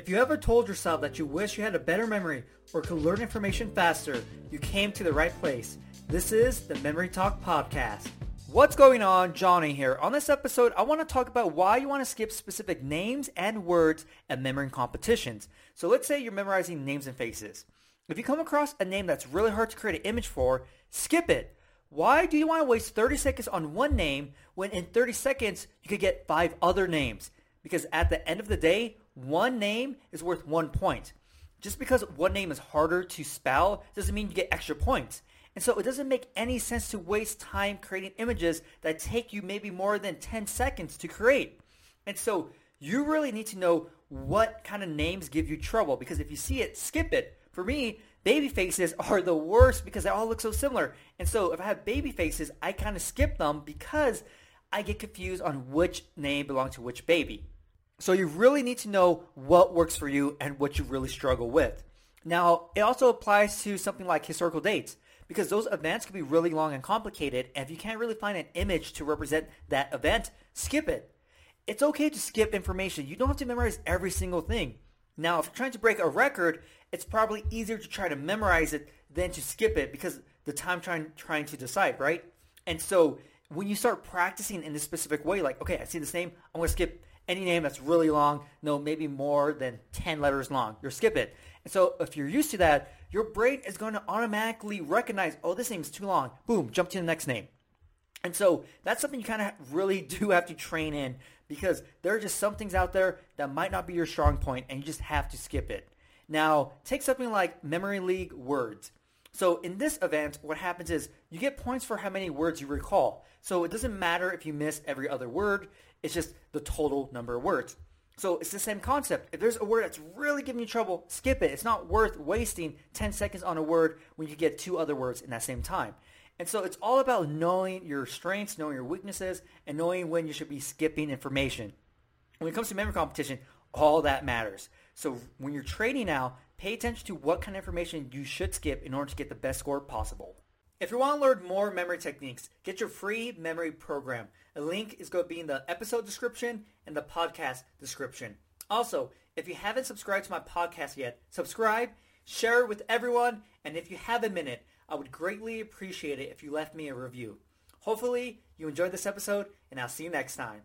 If you ever told yourself that you wish you had a better memory or could learn information faster, you came to the right place. This is the Memory Talk Podcast. What's going on? Johnny here. On this episode, I want to talk about why you want to skip specific names and words at memory competitions. So let's say you're memorizing names and faces. If you come across a name that's really hard to create an image for, skip it. Why do you want to waste 30 seconds on one name when in 30 seconds you could get five other names? Because at the end of the day, one name is worth one point. Just because one name is harder to spell doesn't mean you get extra points. And so it doesn't make any sense to waste time creating images that take you maybe more than 10 seconds to create. And so you really need to know what kind of names give you trouble because if you see it, skip it. For me, baby faces are the worst because they all look so similar. And so if I have baby faces, I kind of skip them because I get confused on which name belongs to which baby. So you really need to know what works for you and what you really struggle with. Now, it also applies to something like historical dates because those events can be really long and complicated. And if you can't really find an image to represent that event, skip it. It's okay to skip information. You don't have to memorize every single thing. Now, if you're trying to break a record, it's probably easier to try to memorize it than to skip it because the time trying trying to decide, right? And so when you start practicing in this specific way, like, okay, I see this name, I'm to skip any name that's really long, no, maybe more than 10 letters long. You'll skip it. And so if you're used to that, your brain is going to automatically recognize, oh, this name's too long. Boom, jump to the next name. And so that's something you kind of really do have to train in because there are just some things out there that might not be your strong point and you just have to skip it. Now, take something like Memory League words. So in this event, what happens is you get points for how many words you recall. So it doesn't matter if you miss every other word. It's just the total number of words. So it's the same concept. If there's a word that's really giving you trouble, skip it. It's not worth wasting 10 seconds on a word when you get two other words in that same time. And so it's all about knowing your strengths, knowing your weaknesses, and knowing when you should be skipping information. When it comes to memory competition, all that matters. So when you're trading now, pay attention to what kind of information you should skip in order to get the best score possible. If you want to learn more memory techniques, get your free memory program. A link is going to be in the episode description and the podcast description. Also, if you haven't subscribed to my podcast yet, subscribe, share it with everyone, and if you have a minute, I would greatly appreciate it if you left me a review. Hopefully, you enjoyed this episode, and I'll see you next time.